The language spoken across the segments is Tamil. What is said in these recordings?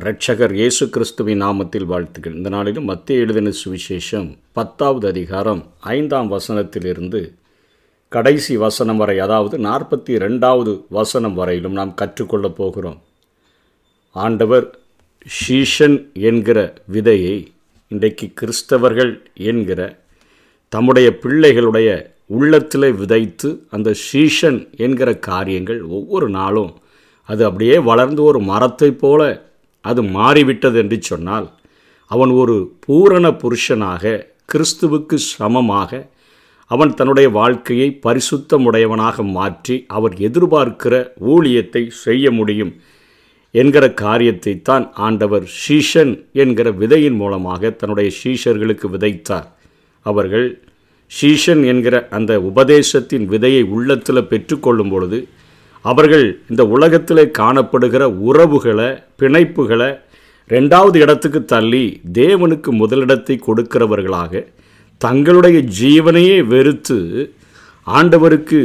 ரட்சகர் இயேசு கிறிஸ்துவின் நாமத்தில் வாழ்த்துக்கள் இந்த நாளிலும் மத்திய எழுதின சுவிசேஷம் பத்தாவது அதிகாரம் ஐந்தாம் வசனத்திலிருந்து கடைசி வசனம் வரை அதாவது நாற்பத்தி ரெண்டாவது வசனம் வரையிலும் நாம் கற்றுக்கொள்ளப் போகிறோம். ஆண்டவர் ஷீஷன் என்கிற விதையை இன்றைக்கு கிறிஸ்தவர்கள் என்கிற தம்முடைய பிள்ளைகளுடைய உள்ளத்தில் விதைத்து அந்த ஷீஷன் என்கிற காரியங்கள் ஒவ்வொரு நாளும் அது அப்படியே வளர்ந்து ஒரு மரத்தைப் போல அது மாறிவிட்டது என்று சொன்னால் அவன் ஒரு பூரண புருஷனாக கிறிஸ்துவுக்கு சமமாக அவன் தன்னுடைய வாழ்க்கையை பரிசுத்தமுடையவனாக மாற்றி அவர் எதிர்பார்க்கிற ஊழியத்தை செய்ய முடியும் என்கிற காரியத்தை தான் ஆண்டவர் ஷீஷன் என்கிற விதையின் மூலமாக தன்னுடைய ஷீஷர்களுக்கு விதைத்தார். அவர்கள் ஷீஷன் என்கிற அந்த உபதேசத்தின் விதையை உள்ளத்தில் பெற்றுக்கொள்ளும் பொழுது அவர்கள் இந்த உலகத்திலே காணப்படுகிற உறவுகளை பிணைப்புகளை ரெண்டாவது இடத்துக்கு தள்ளி தேவனுக்கு முதலிடத்தை கொடுக்கிறவர்களாக தங்களுடைய ஜீவனையே வெறுத்து ஆண்டவருக்கு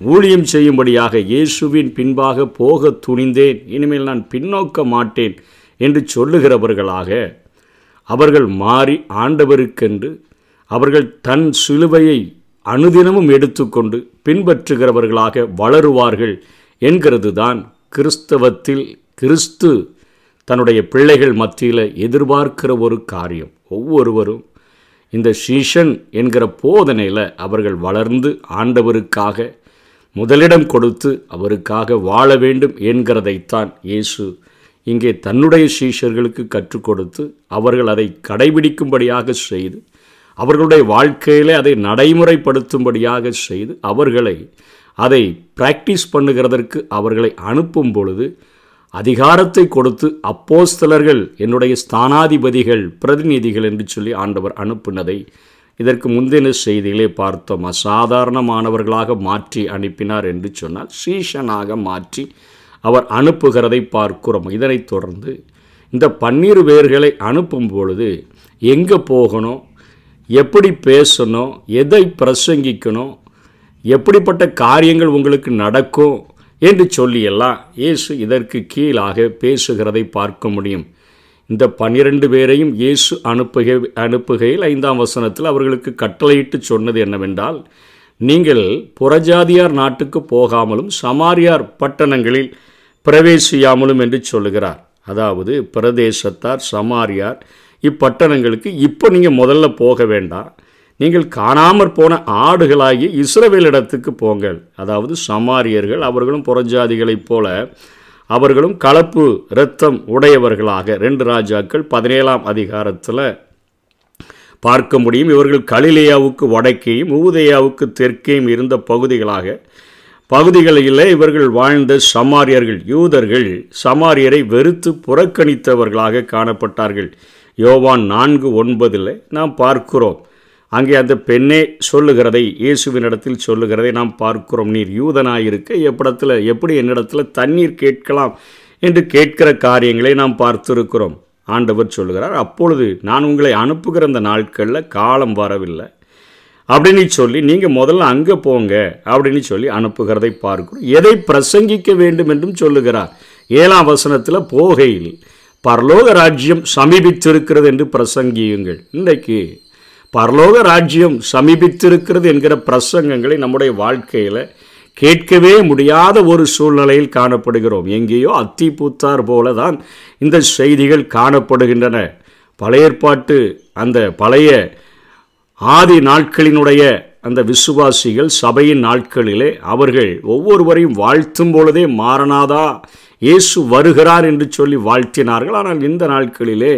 ஊழியம் செய்யும்படியாக இயேசுவின் பின்பாக போக துணிந்தேன். இனிமேல் நான் பின்னோக்க மாட்டேன் என்று சொல்லுகிறவர்களாக அவர்கள் மாறி ஆண்டவருக்கென்று அவர்கள் தன் சிலுவையை அனுதினமும் எடுத்துக்கொண்டு பின்பற்றுகிறவர்களாக வளருவார்கள் என்கிறது தான் கிறிஸ்தவத்தில் கிறிஸ்து தன்னுடைய பிள்ளைகள் மத்தியில் எதிர்பார்க்கிற ஒரு காரியம். ஒவ்வொருவரும் இந்த சீஷன் என்கிற போதனையில் அவர்கள் வளர்ந்து ஆண்டவருக்காக முதலிடம் கொடுத்து அவருக்காக வாழ வேண்டும் என்கிறதைத்தான் இயேசு இங்கே தன்னுடைய சீஷர்களுக்கு கற்றுக் கொடுத்து அவர்கள் அதை கடைபிடிக்கும்படியாக செய்து அவர்களுடைய வாழ்க்கையிலே அதை நடைமுறைப்படுத்தும்படியாக செய்து அவர்களை அதை பிராக்டிஸ் பண்ணுகிறதற்கு அவர்களை அனுப்பும் பொழுது அதிகாரத்தை கொடுத்து அப்போஸ்தலர்கள் என்னுடைய ஸ்தானாதிபதிகள் பிரதிநிதிகள் என்று சொல்லி ஆண்டவர் அனுப்பினதை இதற்கு முந்தின செய்திகளை பார்த்தோம். அசாதாரணமானவர்களாக மாற்றி அனுப்பினார் என்று சொன்னால் சீஷனாக மாற்றி அவர் அனுப்புகிறதை பார்க்கிறோம். இதனைத் தொடர்ந்து இந்த பன்னீர் பேர்களை அனுப்பும் பொழுது எங்கே போகணும்? எப்படி பேசணும்? எதை பிரசங்கிக்கணும்? எப்படிப்பட்ட காரியங்கள் உங்களுக்கு நடக்கும் என்று சொல்லியெல்லாம் இயேசு இதற்கு கீழாக பேசுகிறதை பார்க்க முடியும். இந்த பன்னிரண்டு பேரையும் இயேசு அனுப்புக அனுப்புகையில் ஐந்தாம் வசனத்தில் அவர்களுக்கு கட்டளையிட்டு சொன்னது என்னவென்றால் நீங்கள் புறஜாதியார் நாட்டுக்கு போகாமலும் சமாரியார் பட்டணங்களில் பிரவேசியாமலும் என்று சொல்லுகிறார். அதாவது பிரதேசத்தார் சமாரியார் இப்பட்டணங்களுக்கு இப்போ நீங்கள் முதல்ல போக வேண்டாம். நீங்கள் காணாமற் போன ஆடுகளாகி இஸ்ரவேலிடத்துக்கு போங்கள். அதாவது சமாரியர்கள் அவர்களும் புறஜாதிகளைப் போல அவர்களும் கலப்பு இரத்தம் உடையவர்களாக ரெண்டு ராஜாக்கள் பதினேழாம் அதிகாரத்தில் பார்க்க முடியும். இவர்கள் கலிலேயாவுக்கு வடக்கேயும் ஊதையாவுக்கு தெற்கேயும் இருந்த பகுதிகளாக பகுதிகளில் இவர்கள் வாழ்ந்த சமாரியர்கள் யூதர்கள் சமாரியரை வெறுத்து புறக்கணித்தவர்களாக காணப்பட்டார்கள். யோவான் நான்கு ஒன்பதில் நாம் பார்க்கிறோம். அங்கே அந்த பெண்ணே சொல்லுகிறதை இயேசுவினிடத்தில் சொல்லுகிறதை நாம் பார்க்கிறோம். நீர் யூதனாயிருக்க எப்படத்தில் எப்படி என்னிடத்தில் தண்ணீர் கேட்கலாம் என்று கேட்கிற காரியங்களை நாம் பார்த்திருக்கிறோம். ஆண்டவர் சொல்லுகிறார் அப்பொழுது நான் உங்களை அனுப்புகிற அந்த நாட்களில் காலம் வரவில்லை. அப்படின்னு சொல்லி நீங்கள் முதல்ல அங்கே போங்க அப்படின்னு சொல்லி அனுப்புகிறதை பார்க்கிறோம். எதை பிரசங்கிக்க வேண்டும்? என்றும் சொல்லுகிறார். ஏழாம் வசனத்தில் போகையில் பரலோக ராஜ்யம் சமீபித்திருக்கிறது என்று பிரசங்கியுங்கள். இன்றைக்கு பரலோக ராஜ்யம் சமீபித்திருக்கிறது என்கிற பிரசங்கங்களை நம்முடைய வாழ்க்கையில் கேட்கவே முடியாத ஒரு சூழ்நிலையில் காணப்படுகிறோம். எங்கேயோ அத்தி பூத்தார் போல தான் இந்த செய்திகள் காணப்படுகின்றன. பழைய ஏற்பாட்டு அந்த பழைய ஆதி நாட்களினுடைய அந்த விசுவாசிகள் சபையின் நாட்களிலே அவர்கள் ஒவ்வொருவரையும் வாழ்த்தும் பொழுதே மாறனாதா இயேசு வருகிறார் என்று சொல்லி வாழ்த்தினார்கள். ஆனால் இந்த நாட்களிலே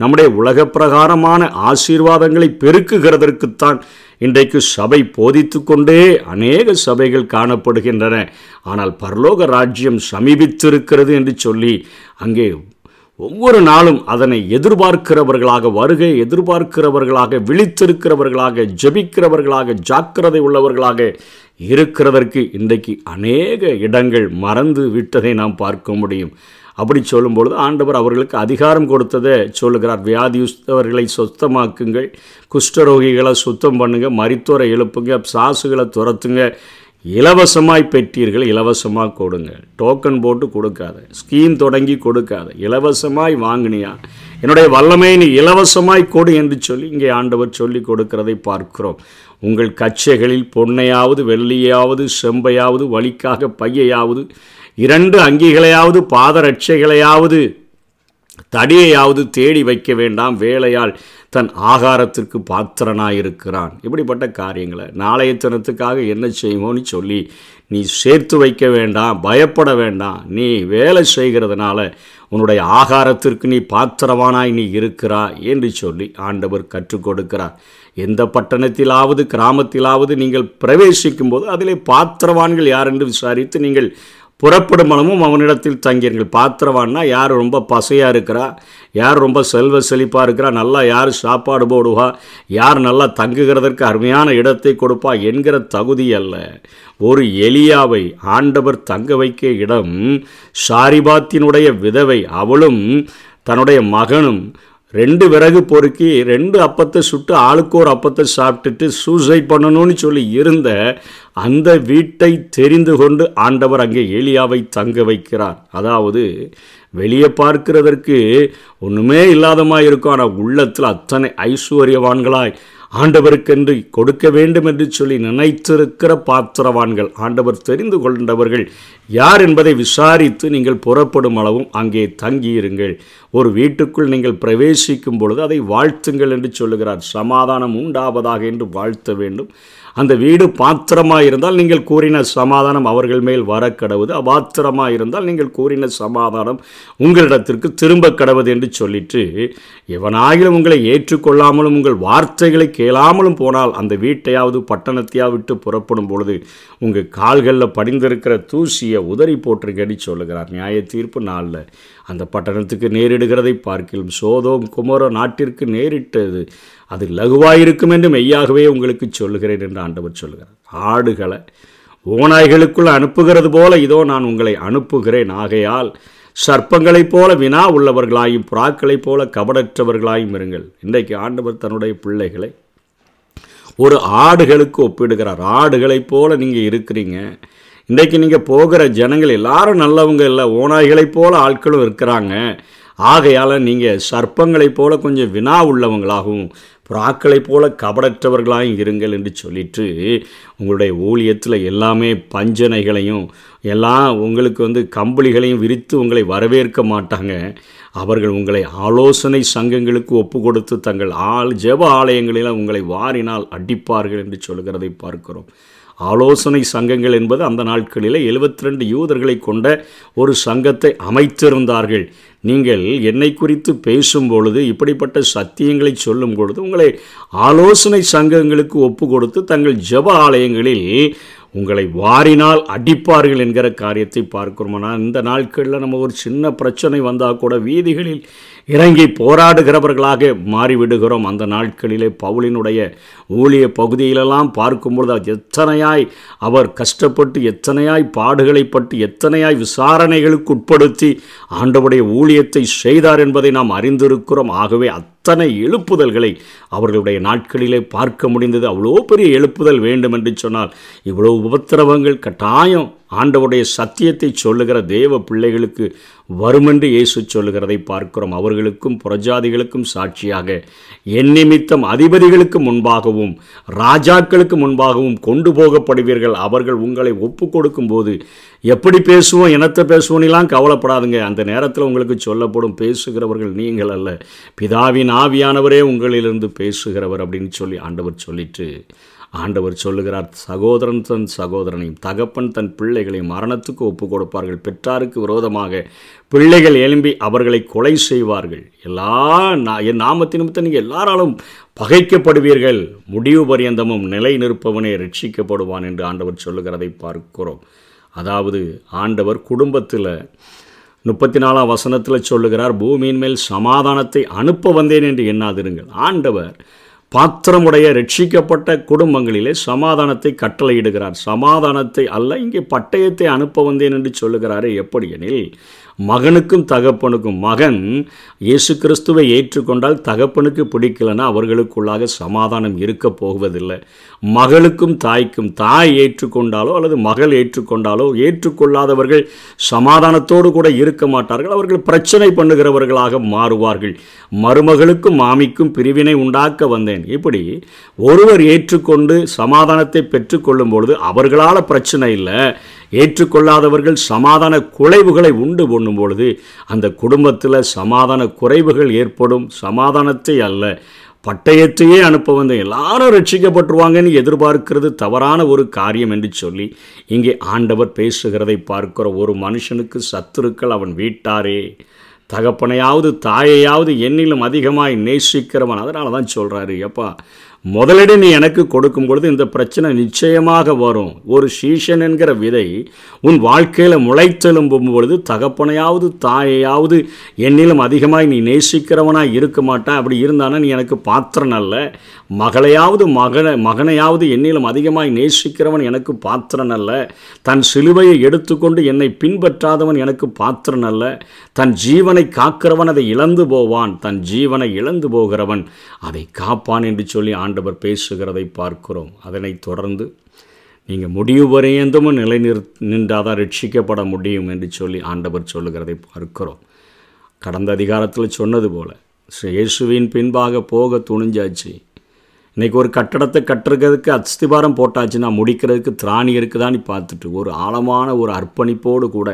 நம்முடைய உலக பிரகாரமான ஆசீர்வாதங்களை பெருக்குகிறதற்குத்தான் இன்றைக்கு சபை போதித்து கொண்டே அநேக சபைகள் காணப்படுகின்றன. ஆனால் பரலோக ராஜ்யம் சமீபித்திருக்கிறது என்று சொல்லி அங்கே ஒவ்வொரு நாளும் அதனை எதிர்பார்க்கிறவர்களாக வருகை எதிர்பார்க்கிறவர்களாக விழித்திருக்கிறவர்களாக ஜபிக்கிறவர்களாக ஜாக்கிரதை உள்ளவர்களாக இருக்கிறதற்கு இன்றைக்கு அநேக இடங்கள் மறந்து விட்டதை நாம் பார்க்க முடியும். அப்படி சொல்லும்பொழுது ஆண்டவர் அவர்களுக்கு அதிகாரம் கொடுத்ததை சொல்லுகிறார். வியாதியுஸ்தவர்களை சுத்தமாக்குங்கள் குஷ்டரோகிகளை சுத்தம் பண்ணுங்கள் மரித்தோரை எழுப்புங்க சாசுகளை துரத்துங்க இலவசமாய் பெற்றீர்கள் இலவசமாக கொடுங்க. டோக்கன் போட்டு கொடுக்காத. ஸ்கீம் தொடங்கி கொடுக்காத. இலவசமாய் வாங்கினியா? என்னுடைய வல்லமை நீ இலவசமாய் கொடு என்று சொல்லி இங்கே ஆண்டவர் சொல்லி கொடுக்கிறதை பார்க்கிறோம். உங்கள் கச்சைகளில் பொன்னையாவது வெள்ளியாவது செம்பையாவது வழிக்காக பையையாவது இரண்டு அங்கிகளையாவது பாதரட்சைகளையாவது தடியையாவது தேடி வைக்க வேண்டாம். வேலையால் தன் ஆகாரத்திற்கு பாத்திரனாயிருக்கிறான். இப்படிப்பட்ட காரியங்களை நாளைய தினத்துக்காக என்ன செய்வோன்னு சொல்லி நீ சேர்த்து வைக்க வேண்டாம் பயப்பட வேண்டாம். நீ வேலை செய்கிறதுனால உன்னுடைய ஆகாரத்திற்கு நீ பாத்திரவானாய் நீ இருக்கிறா என்று சொல்லி ஆண்டவர் கற்றுக் கொடுக்கிறார். எந்த பட்டணத்திலாவது கிராமத்திலாவது நீங்கள் பிரவேசிக்கும் போது அதிலே பாத்திரவான்கள் யார் என்று விசாரித்து நீங்கள் புறப்படும் மனமும் அவனிடத்தில் தங்கியிருங்கள் பாத்திரவான்னா யார் ரொம்ப பசையாக இருக்கிறா? யார் ரொம்ப செல்வ செழிப்பாக இருக்கிறா? நல்லா யார் சாப்பாடு போடுவா? யார் நல்லா தங்குகிறதற்கு அருமையான இடத்தை கொடுப்பா என்கிற தகுதி அல்ல. ஒரு எலியாவை ஆண்டவர் தங்க வைக்க இடம் சாரிபாத்தினுடைய விதவை அவளும் தன்னுடைய மகனும் ரெண்டு விறகு பொறுக்கி ரெண்டு அப்பத்தை சுட்டு ஆளுக்கு ஒரு அப்பத்தை சாப்பிட்டுட்டு சூசைட் பண்ணணும்னு சொல்லி இருந்த அந்த வீட்டை தெரிந்து கொண்டு ஆண்டவர் அங்கே ஏலியாவை தங்க வைக்கிறார். அதாவது வெளியே பார்க்கிறதற்கு ஒன்றுமே இல்லாதமாக இருக்கும். ஆனால் உள்ளத்தில் அத்தனை ஐஸ்வர்யவான்களாய் ஆண்டவருக்கென்று கொடுக்க வேண்டும் என்று சொல்லி நினைத்திருக்கிற பாத்திரவான்கள் ஆண்டவர் தெரிந்து கொண்டவர்கள் யார் என்பதை விசாரித்து நீங்கள் புறப்படும் அளவும் அங்கே தங்கியிருங்கள். ஒரு வீட்டுக்குள் நீங்கள் பிரவேசிக்கும் பொழுது அதை வாழ்த்துங்கள் என்று சொல்லுகிறார். சமாதானம் உண்டாவதாக என்று வாழ்த்த வேண்டும். அந்த வீடு பாத்திரமாக இருந்தால் நீங்கள் கூறின சமாதானம் அவர்கள் மேல் வர கடவுது. அபாத்திரமாக இருந்தால் நீங்கள் கூறின சமாதானம் உங்களிடத்திற்கு திரும்ப கடவுது என்று சொல்லிட்டு எவனாகிலும் உங்களை ஏற்றுக்கொள்ளாமலும் உங்கள் வார்த்தைகளை கேளாமலும் போனால் அந்த வீட்டையாவது பட்டணத்தையாவது விட்டு புறப்படும் பொழுது உங்கள் கால்களில் படிந்திருக்கிற தூசியை உதறி போட்டிருக்கடி சொல்லுகிறார். நியாய தீர்ப்பு நாளில். அந்த பட்டணத்துக்கு நேரிடுகிறதை பார்க்கிலும் சோதோம் குமரோ நாட்டிற்கு நேரிட்டது. அது லகுவாயிருக்கும் என்று மெய்யாகவே உங்களுக்கு சொல்லுகிறேன் என்று ஆண்டவர் சொல்லுகிறார். ஆடுகளை ஓநாய்களுக்குள் அனுப்புகிறது போல இதோ நான் உங்களை அனுப்புகிறேன். ஆகையால் சர்ப்பங்களைப் போல வினா உள்ளவர்களாயும் புறாக்களைப் போல கபடற்றவர்களாயும் இருங்கள். இன்றைக்கு ஆண்டவர் தன்னுடைய பிள்ளைகளை ஒரு ஆடுகளுக்கு ஒப்பிடுகிறார். ஆடுகளைப் போல நீங்கள் இருக்கிறீங்க. இன்றைக்கு நீங்கள் போகிற ஜனங்கள் எல்லாரும் நல்லவங்க இல்லை ஓநாய்களைப் போல ஆட்களும் இருக்கிறாங்க. ஆகையால் நீங்கள் சர்ப்பங்களைப் போல கொஞ்சம் வினா உள்ளவங்களாகவும் புறாக்களைப் போல கபடற்றவர்களாகவும் இருங்கள் என்று சொல்லிட்டு உங்களுடைய ஊழியத்தில் எல்லாமே பஞ்சனைகளையும் எல்லாம் உங்களுக்கு வந்து கம்பளிகளையும் விரித்து உங்களை வரவேற்க மாட்டாங்க. அவர்கள் உங்களை ஆலோசனை சங்கங்களுக்கு ஒப்பு கொடுத்து தங்கள் ஆள் ஜெப ஆலயங்களில் உங்களை வாரினால் அடிப்பார்கள் என்று சொல்கிறதை பார்க்கிறோம். ஆலோசனை சங்கங்கள் என்பது அந்த நாட்களில் எழுபத்தி ரெண்டு யூதர்களை கொண்ட ஒரு சங்கத்தை அமைத்திருந்தார்கள். நீங்கள் என்னை குறித்து பேசும் பொழுது இப்படிப்பட்ட சத்தியங்களை சொல்லும் பொழுது உங்களை ஆலோசனை சங்கங்களுக்கு ஒப்பு கொடுத்து தங்கள் ஜெப ஆலயங்களில் உங்களை வாரினால் அடிப்பார்கள் என்கிற காரியத்தை பார்க்கிறோம்? ஆனால் இந்த நாட்களில் நம்ம ஒரு சின்ன பிரச்சனை வந்தால் கூட வீதிகளில் இறங்கி போராடுகிறவர்களாக மாறிவிடுகிறோம். அந்த நாட்களிலே பவுலினுடைய ஊழிய பகுதியிலெல்லாம் பார்க்கும்பொழுது எத்தனையாய் அவர் கஷ்டப்பட்டு எத்தனையாய் பாடுகளை பட்டு எத்தனையாய் விசாரணைகளுக்கு உட்படுத்தி ஆண்டவுடைய ஊழியத்தை செய்தார் என்பதை நாம் அறிந்திருக்கிறோம். ஆகவே அத்தனை எழுப்புதல்களை அவர்களுடைய நாட்களிலே பார்க்க முடிந்தது. அவ்வளோ பெரிய எழுப்புதல் வேண்டும் என்று சொன்னால் இவ்வளோ உபத்திரவங்கள் கட்டாயம் ஆண்டவருடைய சத்தியத்தை சொல்லுகிற தேவ பிள்ளைகளுக்கு வருமென்று இயேசு சொல்லுகிறதை பார்க்கிறோம். அவர்களுக்கும் புறஜாதிகளுக்கும் சாட்சியாக என் நிமித்தம் அதிபதிகளுக்கு முன்பாகவும் ராஜாக்களுக்கு முன்பாகவும் கொண்டு போகப்படுவீர்கள். அவர்கள் உங்களை ஒப்பு கொடுக்கும்போது எப்படி பேசுவோம்? இனத்தை பேசுவோன்னெலாம் கவலைப்படாதுங்க. அந்த நேரத்தில் உங்களுக்கு சொல்லப்படும் பேசுகிறவர்கள் நீங்கள் அல்ல. பிதாவின் ஆவியானவரே உங்களிலிருந்து பேசுகிறவர் அப்படின்னு சொல்லி ஆண்டவர் சொல்லிட்டு ஆண்டவர் சொல்லுகிறார் சகோதரன் தன் சகோதரனையும் தகப்பன் தன் பிள்ளைகளையும் மரணத்துக்கு ஒப்பு கொடுப்பார்கள் பெற்றாருக்கு விரோதமாக பிள்ளைகள் எழும்பி அவர்களை கொலை செய்வார்கள். எல்லா என் நாமத்தின் நிமித்தம் நீங்கள் எல்லாராலும் பகைக்கப்படுவீர்கள். முடிவு பரியந்தமும் நிலை நிற்பவனே ரட்சிக்கப்படுவான் என்று ஆண்டவர் சொல்லுகிறதை பார்க்கிறோம். அதாவது ஆண்டவர் குடும்பத்தில் முப்பத்தி நாலாம் வசனத்தில் சொல்லுகிறார் பூமியின் மேல் சமாதானத்தை அனுப்ப வந்தேன் என்று எண்ணாதிருங்கள். ஆண்டவர் பாத்திரமுடைய ரட்சிக்கப்பட்ட குடும்பங்களிலே சமாதானத்தை கட்டளையிடுகிறார். சமாதானத்தை அல்ல இங்கே பட்டயத்தை அனுப்ப வந்தேன் என்று சொல்லுகிறாரே எப்படி எனில் மகனுக்கும் தகப்பனுக்கும் மகன் இயேசு கிறிஸ்துவை ஏற்றுக்கொண்டால் தகப்பனுக்கு பிடிக்கலன்னா அவர்களுக்குள்ளாக சமாதானம் இருக்க போவதில்லை. மகளுக்கும் தாய்க்கும் தாய் ஏற்றுக்கொண்டாலோ அல்லது மகள் ஏற்றுக்கொண்டாலோ ஏற்றுக்கொள்ளாதவர்கள் சமாதானத்தோடு கூட இருக்க மாட்டார்கள். அவர்கள் பிரச்சனை பண்ணுகிறவர்களாக மாறுவார்கள். மருமகளுக்கும் மாமிக்கும் பிரிவினை உண்டாக்க வந்தேன். இப்படி ஒருவர் ஏற்றுக்கொண்டு சமாதானத்தை பெற்றுக்கொள்ளும் பொழுது அவர்களால் பிரச்சனை இல்லை. ஏற்றுக்கொள்ளாதவர்கள் சமாதான குலைவுகளை உண்டு பண்ணும் பொழுது அந்த குடும்பத்தில் சமாதான குறைவுகள் ஏற்படும். சமாதானத்தை அல்ல பட்டயத்தையே அனுப்ப வந்த எல்லாரும் ரட்சிக்கப்பட்டுருவாங்கன்னு எதிர்பார்க்கிறது தவறான ஒரு காரியம் என்று சொல்லி இங்கே ஆண்டவர் பேசுகிறதை பார்க்கிற ஒரு மனுஷனுக்கு சத்துருக்கள் அவன் வீட்டாரே. தகப்பனையாவது தாயையாவது என்னிலும் அதிகமாய் நேசிக்கிறவன். அதனால தான் சொல்கிறாரு எப்பா முதலடி நீ எனக்கு கொடுக்கும் பொழுது இந்த பிரச்சனை நிச்சயமாக வரும். ஒரு சீஷன் என்கிற விதை உன் வாழ்க்கையில் முளைத்தெலும்பும் பொழுது தகப்பனையாவது தாயையாவது என்னிலும் அதிகமாக நீ நேசிக்கிறவனாக இருக்க மாட்டான் அப்படி இருந்தானா நீ எனக்கு பாத்திரம் அல்ல. மகளையாவது மகனை மகனையாவது என்னிலும் அதிகமாக நேசிக்கிறவன் எனக்கு பாத்திரன் அல்ல. தன் சிலுவையை எடுத்துக்கொண்டு என்னை பின்பற்றாதவன் எனக்கு பாத்திரன் அல்ல. தன் ஜீவனை காக்கிறவன் அதை இழந்து போவான். தன் ஜீவனை இழந்து போகிறவன் அதை காப்பான் என்று சொல்லி ஆண்டவர் பேசுகிறதை பார்க்கிறோம். அதனைத் தொடர்ந்து நீங்கள் முடிவு வரையந்தமும் நிலை நின்றால் நின்றாதான் ரட்சிக்கப்பட முடியும் என்று சொல்லி ஆண்டவர் சொல்லுகிறதை பார்க்கிறோம். கடந்த அதிகாரத்தில் சொன்னது போல் இயேசுவின் பின்பாக போக துணிஞ்சாச்சு. இன்றைக்கி ஒரு கட்டடத்தை கட்டுறதுக்கு அஸ்திபாரம் போட்டாச்சுன்னா முடிக்கிறதுக்கு திராணி இருக்குதான்னு பார்த்துட்டு ஒரு ஆழமான ஒரு அர்ப்பணிப்போடு கூட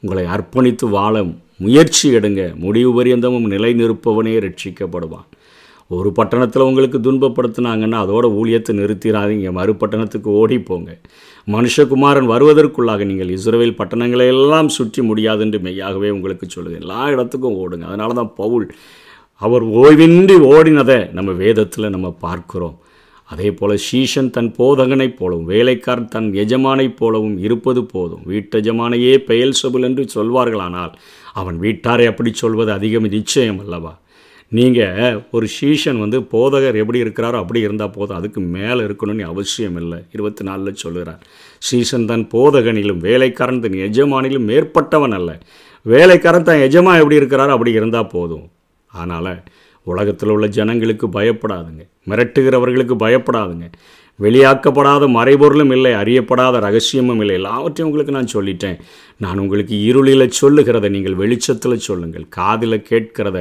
உங்களை அர்ப்பணித்து வாழ முயற்சி எடுங்க. முடிவு பரியந்தமும் நிலை நிற்பவனே ரட்சிக்கப்படுவான். ஒரு பட்டணத்தில் உங்களுக்கு துன்பப்படுத்தினாங்கன்னா அதோட ஊழியத்தை நிறுத்திடாதீங்க மறுபட்டணத்துக்கு ஓடிப்போங்க. மனுஷகுமாரன் வருவதற்குள்ளாக நீங்கள் இஸ்ரேல் பட்டணங்களை எல்லாம் சுற்றி முடியாது என்று மெய்யாகவே உங்களுக்கு சொல்லுது. எல்லா இடத்துக்கும் ஓடுங்க. அதனால தான் பவுல் அவர் ஓய்வின்றி ஓடினதை நம்ம வேதத்தில் நம்ம பார்க்கிறோம். அதே போல் சீஷன் தன் போதகனைப் போலவும் வேலைக்காரன் தன் எஜமானைப் போலவும் இருப்பது போதும். வீட்டெஜமானையே பெயல் சொபுல் என்று சொல்வார்களானால் அவன் வீட்டாரை அப்படி சொல்வது அதிகம் நிச்சயம் அல்லவா? நீங்கள் ஒரு சீஷன் வந்து போதகர் எப்படி இருக்கிறாரோ அப்படி இருந்தால் போதும். அதுக்கு மேலே இருக்கணும்னு அவசியம் இல்லை. இருபத்தி நாலில் சொல்லுகிறார் சீசன் தன் போதகனிலும் வேலைக்காரன் தன் எஜமானிலும் மேற்பட்டவன் அல்ல. வேலைக்காரன் தன் எஜமா எப்படி இருக்கிறாரோ அப்படி இருந்தால் போதும். அதனால் உலகத்தில் உள்ள ஜனங்களுக்கு பயப்படாதுங்க. மிரட்டுகிறவர்களுக்கு பயப்படாதுங்க. வெளியாக்கப்படாத மறைபொருளும் இல்லை அறியப்படாத ரகசியமும் இல்லை. எல்லாவற்றையும் உங்களுக்கு நான் சொல்லிட்டேன். நான் உங்களுக்கு இருளில் சொல்லுகிறத நீங்கள் வெளிச்சத்தில் சொல்லுங்கள். காதில் கேட்கிறத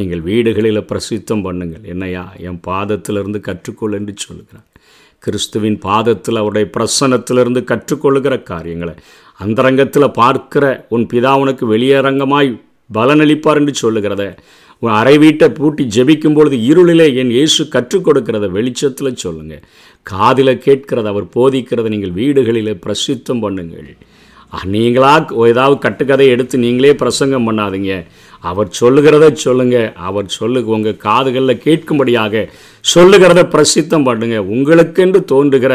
நீங்கள் வீடுகளில் பிரசித்தம் பண்ணுங்கள். என்னையா? என் பாதத்திலிருந்து கற்றுக்கொள் என்று சொல்லுகிறார். கிறிஸ்துவின் பாதத்தில் அவருடைய பிரசனத்திலிருந்து கற்றுக்கொள்ளுகிற காரியங்களை அந்தரங்கத்தில் பார்க்கிற உன் பிதா உனக்கு வெளியரங்கமாய் பலனளிப்பார் என்று சொல்லுகிறத உன் அறை வீட்டை பூட்டி ஜெபிக்கும் பொழுது இருளிலே என் இயேசு கற்றுக் கொடுக்கிறத வெளிச்சத்தில் சொல்லுங்கள் காதில் கேட்கிறத அவர் போதிக்கிறத நீங்கள் வீடுகளில் பிரசித்தம் பண்ணுங்கள். நீங்களாக ஏதாவது கட்டுக்கதை எடுத்து நீங்களே பிரசங்கம் பண்ணாதீங்க. அவர் சொல்லுகிறத சொல்லுங்க. அவர் சொல்லு உங்கள் காதுகளில் கேட்கும்படியாக சொல்லுகிறத பிரசித்தம் பண்ணுங்க. உங்களுக்கென்று தோன்றுகிற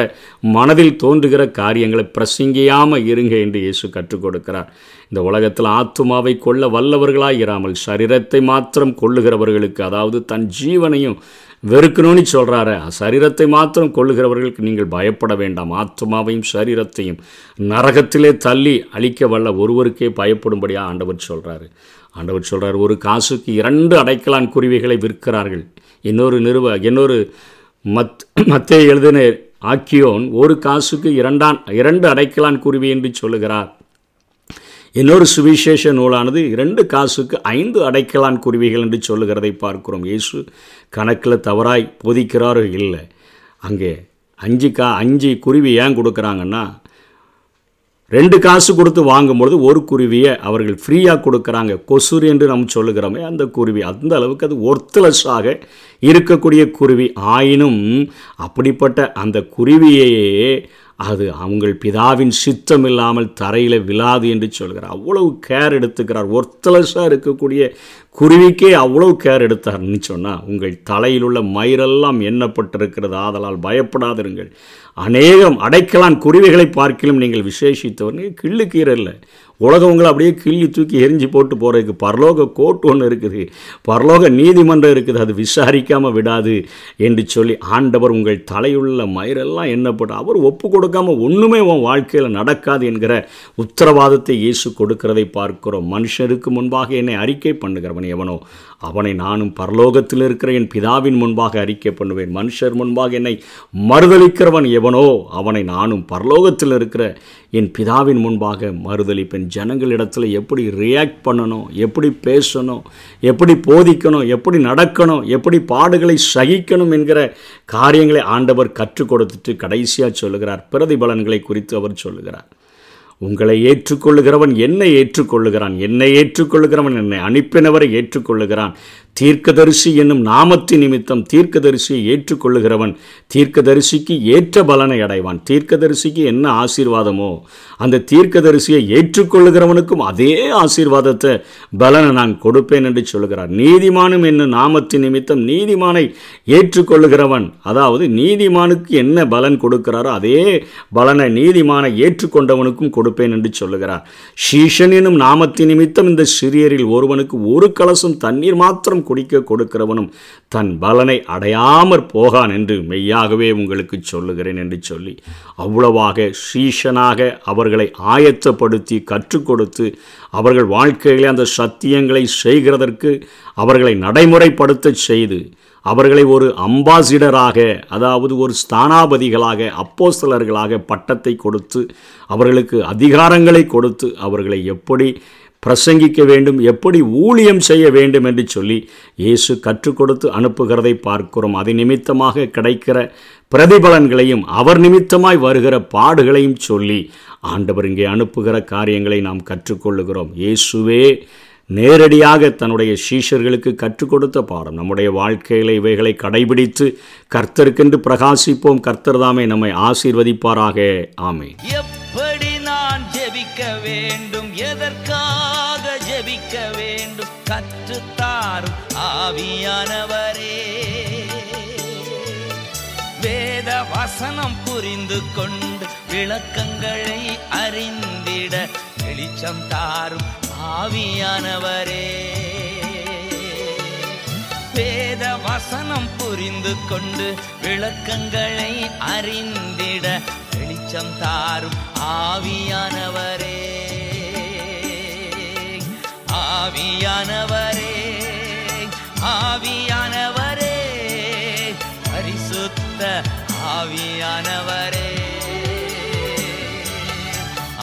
மனதில் தோன்றுகிற காரியங்களை பிரசங்கியாமல் இருங்க என்று இயேசு கற்றுக் கொடுக்கிறார். இந்த உலகத்தில் ஆத்துமாவை கொள்ள வல்லவர்களாக இராமல் சரீரத்தை மாத்திரம் கொள்ளுகிறவர்களுக்கு அதாவது தன் ஜீவனையும் வெறுக்கணும்னு சொல்கிறாரு சரீரத்தை மாத்திரம் கொள்ளுகிறவர்களுக்கு நீங்கள் பயப்பட வேண்டாம். ஆத்மாவையும் சரீரத்தையும் நரகத்திலே தள்ளி அழிக்க வல்ல ஒருவருக்கே பயப்படும்படியாக ஆண்டவர் சொல்கிறாரு ஆண்டவர் சொல்கிறார் ஒரு காசுக்கு இரண்டு அடைக்கலான் குருவிகளை விற்கிறார்கள். இன்னொரு நிறுவ இன்னொரு மத் மத்திய எழுதின ஆக்கியோன் ஒரு காசுக்கு இரண்டான் இரண்டு அடைக்கலான் குருவி என்று சொல்லுகிறார். இன்னொரு சுவிசேஷ நூலானது இரண்டு காசுக்கு ஐந்து அடைக்கலான் குருவிகள் என்று சொல்லுகிறதை பார்க்கிறோம். இயேசு கணக்கில் தவறாய் போதிக்கிறாரோ இல்லை. அங்கே அஞ்சு கா அஞ்சு குருவி ஏன் கொடுக்குறாங்கன்னா ரெண்டு காசு கொடுத்து வாங்கும்பொழுது ஒரு குருவியை அவர்கள் ஃப்ரீயாக கொடுக்குறாங்க. கொசுர் என்று நம்ம சொல்லுகிறோமே அந்த குருவி அந்த அளவுக்கு அது ஒர்த்லெஸ்ஸாக இருக்கக்கூடிய குருவி ஆயினும் அப்படிப்பட்ட அந்த குருவியையே அது அவங்கள் பிதாவின் சித்தம் இல்லாமல் தரையில் விழாது என்று சொல்கிறார். அவ்வளவு கேர் எடுத்துக்கிறார். ஒர்த்தலஸாக இருக்கக்கூடிய குருவிக்கே அவ்வளவு கேர் எடுத்தார்னு சொன்னால் உங்கள் தலையில் உள்ள மயிரெல்லாம் எண்ணப்பட்டிருக்கிறது. ஆதலால் பயப்படாதிருங்கள். அநேகம் அடைக்கலான் குருவிகளை பார்க்கிலும் நீங்கள் விசேஷித்தவர் கிள்ளுக்கீரல்ல உலகவங்களை அப்படியே கிள்ளி தூக்கி எரிஞ்சு போட்டு போகிறதுக்கு பரலோக கோர்ட் ஒன்று இருக்குது. பரலோக நீதிமன்றம் இருக்குது. அது விசாரிக்காமல் விடாது என்று சொல்லி ஆண்டவர் உங்கள் தலையுள்ள மயிரெல்லாம் எண்ணப்பட்டு அவர் ஒப்பு கொடுக்காம ஒன்றுமே உன் வாழ்க்கையில் நடக்காது என்கிற உத்தரவாதத்தை இயேசு கொடுக்கிறதை பார்க்கிறோம். மனுஷருக்கு முன்பாக என்னை அறிக்கை பண்ணுகிறவன் எவனோ அவனை நானும் பரலோகத்தில் இருக்கிற என் பிதாவின் முன்பாக அறிக்கை பண்ணுவேன். மனுஷர் முன்பாக என்னை மறுதளிக்கிறவன் எவனோ அவனை நானும் பரலோகத்தில் இருக்கிற என் பிதாவின் முன்பாக மறுதளிப்பேன் ஜனங்களிடத்தில் எப்படி ரியாக்ட் பண்ணணும் எப்படி பேசணும் எப்படி போதிக்கணும் எப்படி நடக்கணும் எப்படி பாடுகளை சகிக்கணும் என்கிற காரியங்களை ஆண்டவர் கற்றுக் கொடுத்துட்டு கடைசியாக சொல்லுகிறார். பிரதிபலன்களை குறித்து அவர் சொல்லுகிறார். உங்களை ஏற்றுக்கொள்ளுகிறவன் என்னை ஏற்றுக்கொள்ளுகிறான். என்னை ஏற்றுக்கொள்ளுகிறவன் என்னை அனுப்பினவரை ஏற்றுக்கொள்ளுகிறான். தீர்க்கதரிசி என்னும் நாமத்தின் நிமித்தம் தீர்க்கதரிசியை ஏற்றுக்கொள்ளுகிறவன் தீர்க்கதரிசிக்கு ஏற்ற பலனை அடைவான். தீர்க்கதரிசிக்கு என்ன ஆசீர்வாதமோ அந்த தீர்க்கதரிசியை ஏற்றுக்கொள்ளுகிறவனுக்கும் அதே ஆசீர்வாதத்தை பலனை நான் கொடுப்பேன் என்று சொல்கிறார் நீதிமானும் என்னும் நாமத்தின் நிமித்தம் நீதிமானை ஏற்றுக்கொள்ளுகிறவன் அதாவது நீதிமானுக்கு என்ன பலன் கொடுக்கிறாரோ அதே பலனை நீதிமானை ஏற்றுக்கொண்டவனுக்கும் கொடுப்பேன் என்று சொல்லுகிறார். ஷீஷன் எனும் நாமத்தின் நிமித்தம் இந்த சிறியரில் ஒருவனுக்கு ஒரு கலசம் தண்ணீர் மாத்திரம் குடிக்க கொடுக்கிறவனும் தன் பலனை அடையாமற் போகான் என்று மெய்யாகவே உங்களுக்கு சொல்லுகிறேன் என்று சொல்லி அவ்வளவாக ஸ்ரீஷனாக அவர்களை ஆயத்தப்படுத்தி கற்றுக் கொடுத்து அவர்கள் வாழ்க்கையிலே அந்த சத்தியங்களை செய்கிறதற்கு அவர்களை நடைமுறைப்படுத்தச் செய்து அவர்களை ஒரு அம்பாசிடராக அதாவது ஒரு ஸ்தானாபதிகளாக அப்போஸ்தலர்களாக பட்டத்தை கொடுத்து அவர்களுக்கு அதிகாரங்களை கொடுத்து அவர்களை எப்படி பிரசங்கிக்க வேண்டும் எப்படி ஊழியம் செய்ய வேண்டும் என்று சொல்லி இயேசு கற்றுக் கொடுத்து அனுப்புகிறதை பார்க்கிறோம். அது நிமித்தமாக கிடைக்கிற பிரதிபலன்களையும் அவர் நிமித்தமாய் வருகிற பாடுகளையும் சொல்லி ஆண்டவர் இங்கே அனுப்புகிற காரியங்களை நாம் கற்றுக்கொள்ளுகிறோம். இயேசுவே நேரடியாக தன்னுடைய சீஷர்களுக்கு கற்றுக் கொடுத்த பாடம் நம்முடைய வாழ்க்கையில் இவைகளை கடைபிடித்து கர்த்தருக்கென்று பிரகாசிப்போம். கர்த்தர் தாமே நம்மை ஆசீர்வதிப்பாராக. ஆமே எப்படி நான் ஜெபிக்க வேண்டும்? எதற்காக ஆவியானவரே. வேத வசனம் புரிந்து கொண்டு விளக்கங்களை அறிந்திட வெளிச்சம் தாரும் ஆவியானவரே. வேத வசனம் புரிந்து கொண்டு விளக்கங்களை அறிந்திட வெளிச்சம் தாரும் ஆவியானவரே. ஆவியானவரே. ஆவியானவரே பரிசுத்த ஆவியானவரே.